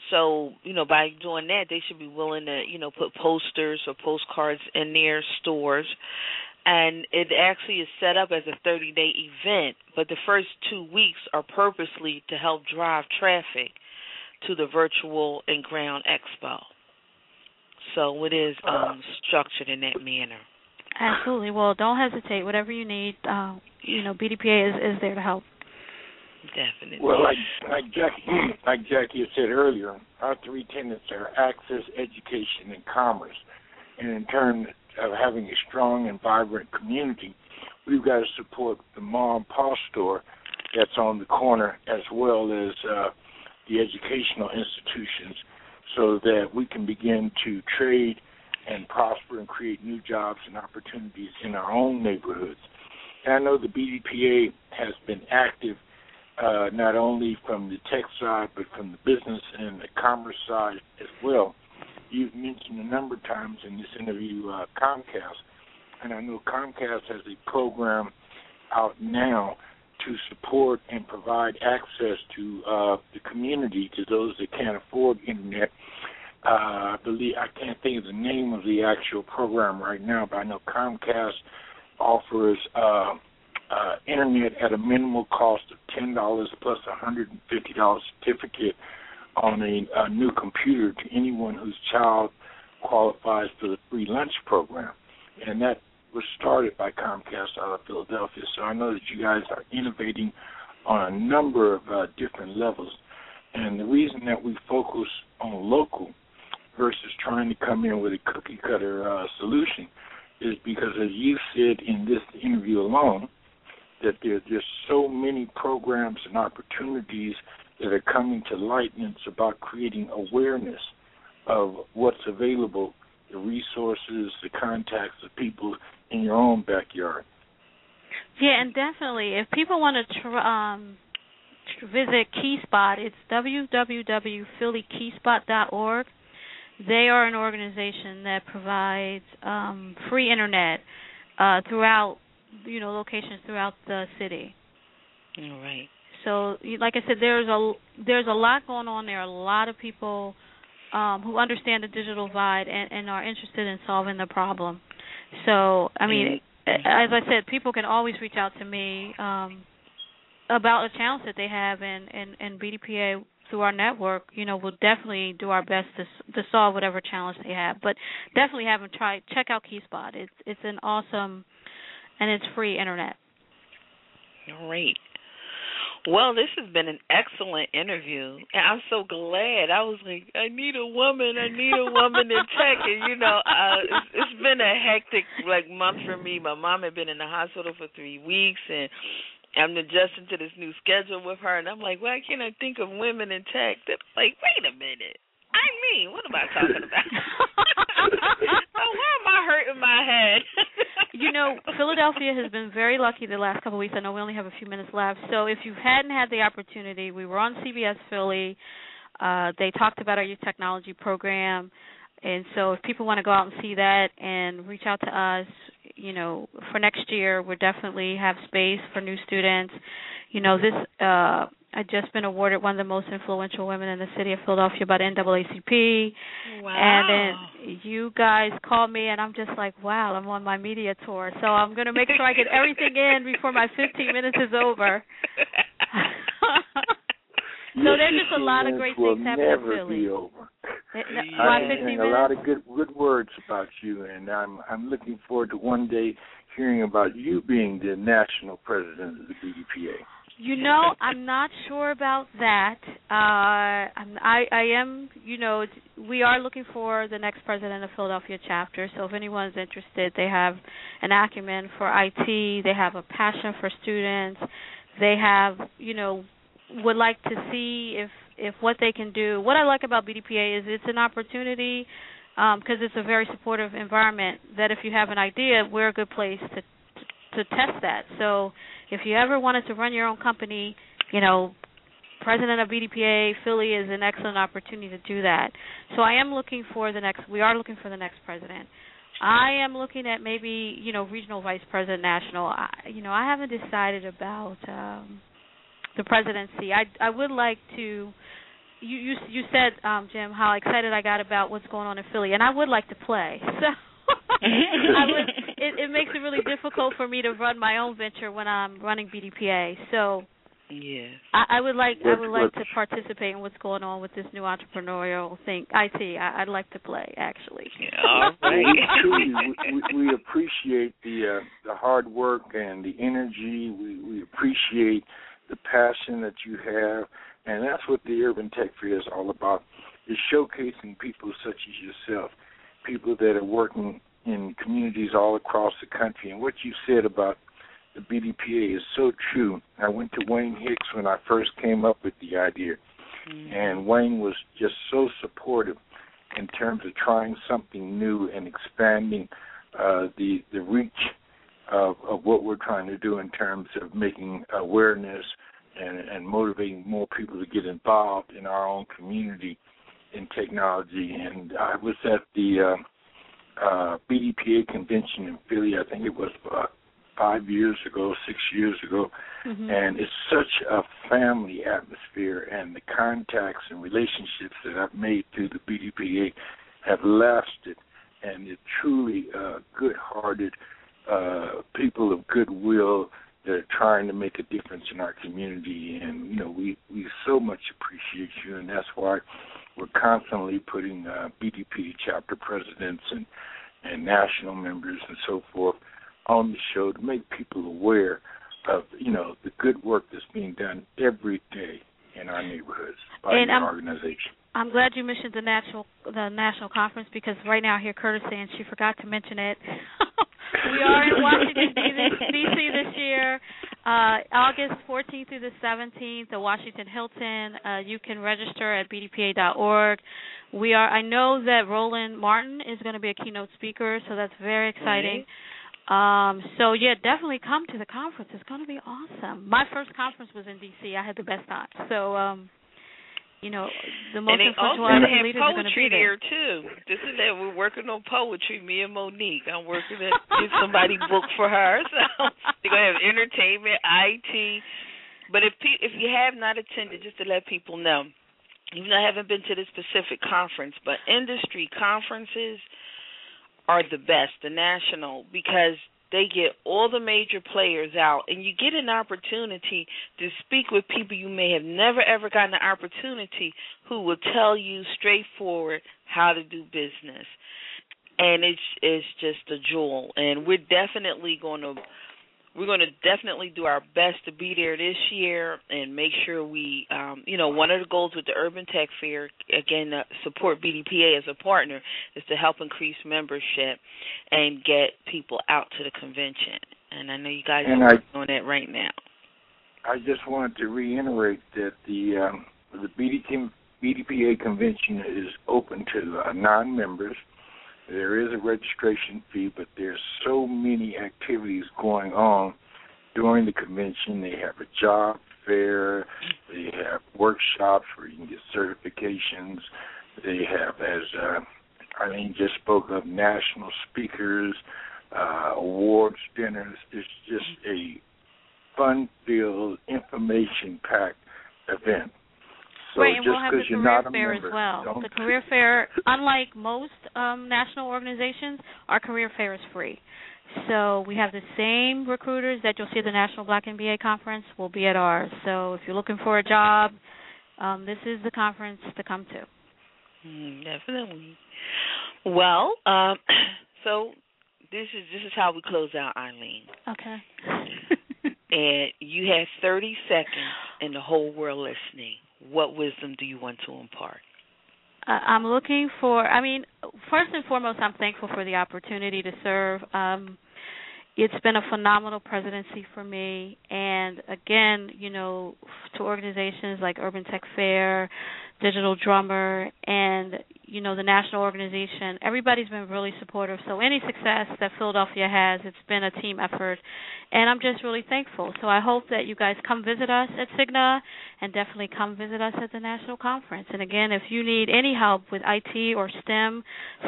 so, you know, by doing that, they should be willing to, you know, put posters or postcards in their stores. And it actually is set up as a 30 day event, but the first two weeks are purposely to help drive traffic to the virtual and ground expo. So it is um, structured in that manner. Absolutely. Well, don't hesitate. Whatever you need, uh, you know, BDPA is, is there to help. Definitely. Well, like like Jackie, like Jackie said earlier, our three tenets are access, education, and commerce. And in terms of having a strong and vibrant community, we've got to support the mom and pop store that's on the corner, as well as uh, the educational institutions, so that we can begin to trade and prosper and create new jobs and opportunities in our own neighborhoods. And I know the BDPA has been active uh, not only from the tech side, but from the business and the commerce side as well. You've mentioned a number of times in this interview uh, Comcast. and I know Comcast has a program out now to support and provide access to uh, the community to those that can't afford internet. Uh, I believe I can't think of the name of the actual program right now, but I know Comcast offers uh, uh, internet at a minimal cost of ten dollars plus a hundred and fifty dollars certificate on a, a new computer to anyone whose child qualifies for the free lunch program, and that was started by Comcast out of Philadelphia. So I know that you guys are innovating on a number of uh, different levels, and the reason that we focus on local versus trying to come in with a cookie cutter uh, solution is because, as you said in this interview alone, that there, there's so many programs and opportunities that are coming to light, and it's about creating awareness of what's available, the resources, the contacts, the people in your own backyard. Yeah, and definitely, if people want to tr- um, visit KeySpot, it's www.phillykeyspot.org. They are an organization that provides um, free internet uh, throughout, you know, locations throughout the city. All right. So, like I said, there's a there's a lot going on there. A lot of people um, who understand the digital divide and, and are interested in solving the problem. So, I mean, Mm-hmm. as I said, people can always reach out to me um, about a challenge that they have, and, and, and BDPA through our network, you know, we'll definitely do our best to to solve whatever challenge they have. But definitely have them try check out KeySpot. It's it's an awesome and it's free internet. Great. Well, this has been an excellent interview, and I'm so glad. I was like, I need a woman. I need a woman in tech, and you know, uh, it's, it's been a hectic like month for me. My mom had been in the hospital for three weeks, and I'm adjusting to this new schedule with her, and I'm like, why can't I think of women in tech? They're like, wait a minute. I mean, what am I talking about? oh, why am I hurting my head? you know, Philadelphia has been very lucky the last couple of weeks. I know we only have a few minutes left. So if you hadn't had the opportunity, we were on CBS Philly. Uh, they talked about our youth technology program. And so if people want to go out and see that and reach out to us, you know, for next year, we definitely have space for new students. You know, this uh I've just been awarded one of the most influential women in the city of Philadelphia by the NAACP. Wow. And then you guys called me, and I'm just like, wow, I'm on my media tour. So I'm going to make sure I get everything in before my 15 minutes is over. so there's just a lot of great things happening in Philly. Be over. Eh, eh, Yeah. I'm 15 hearing a lot of good good words about you, and I'm I'm looking forward to one day hearing about you being the national president of the BDPA. You know, I'm not sure about that. Uh, I, I am, you know, we are looking for the next president of Philadelphia chapter. So if anyone's interested, they have an acumen for IT. They have a passion for students. They have, you know, would like to see if if what they can do. What I like about BDPA is it's an opportunity because it's a very supportive environment. That if you have an idea, we're a good place to to test that. So if you ever wanted to run your own company, you know, president of BDPA Philly is an excellent opportunity to do that. So I am looking for the next. We are looking for the next president. I am looking at maybe you know regional vice president, national. I, you know, I haven't decided about um, the presidency. I I would like to. You you you said um, Jim how excited I got about what's going on in Philly, and I would like to play. So I would. It, it makes it really difficult for me to run my own venture when I'm running BDPA. So yes. I, I would like I would like to participate in what's going on with this new entrepreneurial thing. IT. I, I'd like to play actually. All Well, right. we we, we, we appreciate the uh, the hard work and the energy. We we appreciate the passion that you have, and that's what the Urban Tech Fair is all about: is showcasing people such as yourself, people that are working in communities all across the country. And what you said about the BDPA is so true. I went to Wayne Hicks when I first came up with the idea, and Wayne was just so supportive in terms of trying something new and expanding uh, the the reach of, of what we're trying to do in terms of making awareness and, and motivating more people to get involved in our own community in technology. And I was at the uh, uh, BDPA convention in Philly. I think it was about five years ago, six years ago, Mhm. and it's such a family atmosphere. And the contacts and relationships that I've made through the BDPA have lasted, and they're truly uh, good-hearted uh, people of goodwill that are trying to make a difference in our community. And you know, we we so much appreciate you, and that's why we're constantly putting uh, BDP chapter presidents and and national members and so forth on the show to make people aware of you know the good work that's being done every day in our neighborhoods by And your I'm- organization. I'm glad you mentioned the national the national conference because right now I hear Curtis saying she forgot to mention it. we are in Washington D.C. this year, uh, August 14th through the 17th, the Washington Hilton. Uh, you can register at bdpa.org. We are. I know that Roland Martin is going to be a keynote speaker, so that's very exciting. Um, so yeah, definitely come to the conference. It's going to be awesome. My first conference was in D.C. I had the best time. So. um you know, the most and they influential also African have leaders going to poetry there. there too. This is that we're working on poetry. Me and Monique. I'm working to get somebody booked for her. So they're gonna have entertainment, IT. But if pe- if you have not attended, just to let people know, even though I haven't been to this specific conference, but industry conferences are the best, the national, because they get all the major players out and you get an opportunity to speak with people you may have never ever gotten an opportunity who will tell you straightforward how to do business. And it's it's just a jewel. And we're definitely going to we're going to definitely do our best to be there this year and make sure we um you know one of the goals with the urban tech fair again uh, support bdpa as a partner is to help increase membership and get people out to the convention and i know you guys And are I- working that right now I just wanted to reiterate that the um, the BDP, BDPA convention is open to uh, non-members. There is a registration fee, but there's so many activities going on during the convention. They have a job fair, they have workshops where you can get certifications. They have, as uh, Arlene just spoke of, national speakers, uh, awards dinners. It's just a fun-filled, information-packed event. So right, and just we'll have the career fair member, as well. The career fair, unlike most um, national organizations, our career fair is free. So we have the same recruiters that you'll see at the National Black MBA conference will be at ours. So if you're looking for a job, um, this is the conference to come to. Mm, definitely. Well, um, so this is this is how we close out, Eileen. Okay. And you have 30 seconds, and the whole world listening. What wisdom do you want to impart? Uh, I'm looking for. I mean, first and foremost, I'm thankful for the opportunity to serve. Um, it's been a phenomenal presidency for me, and again, you know, to organizations like Urban Tech Fair, Digital Drummer, and you know the national organization. Everybody's been really supportive. So any success that Philadelphia has, it's been a team effort, and I'm just really thankful. So I hope that you guys come visit us at Cigna, and definitely come visit us at the national conference. And again, if you need any help with IT or STEM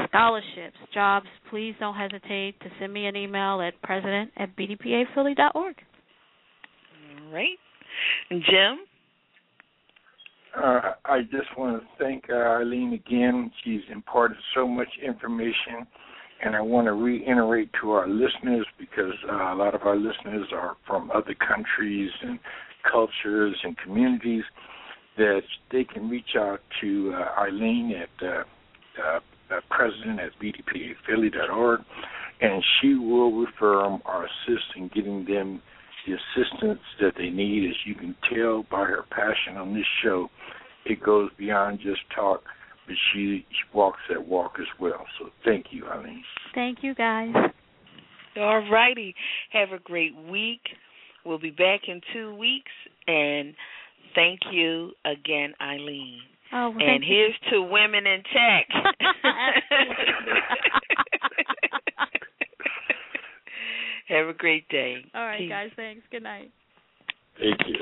scholarships, jobs, please don't hesitate to send me an email at president at bdpaphilly.org. All right. Jim? Uh, I just want to thank uh, Arlene again. She's imparted so much information, and I want to reiterate to our listeners because uh, a lot of our listeners are from other countries and cultures and communities that they can reach out to uh, Arlene at uh, uh, uh, president at bdpaphilly.org, and she will refer them or assist in getting them the assistance that they need. As you can tell by her passion on this show, it goes beyond just talk, but she, she walks that walk as well. So thank you, Eileen. Thank you, guys. All righty. Have a great week. We'll be back in two weeks. And thank you again, Eileen. Oh, well, and thank you. here's to women in tech. Have a great day. All right, Peace. guys. Thanks. Good night. Thank you.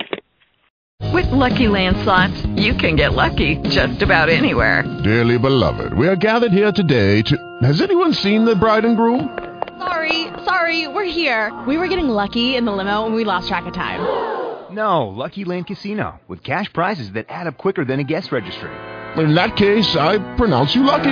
With Lucky Land slots, you can get lucky just about anywhere. Dearly beloved, we are gathered here today to. Has anyone seen the bride and groom? Sorry, sorry, we're here. We were getting lucky in the limo and we lost track of time. No, Lucky Land Casino, with cash prizes that add up quicker than a guest registry. In that case, I pronounce you lucky.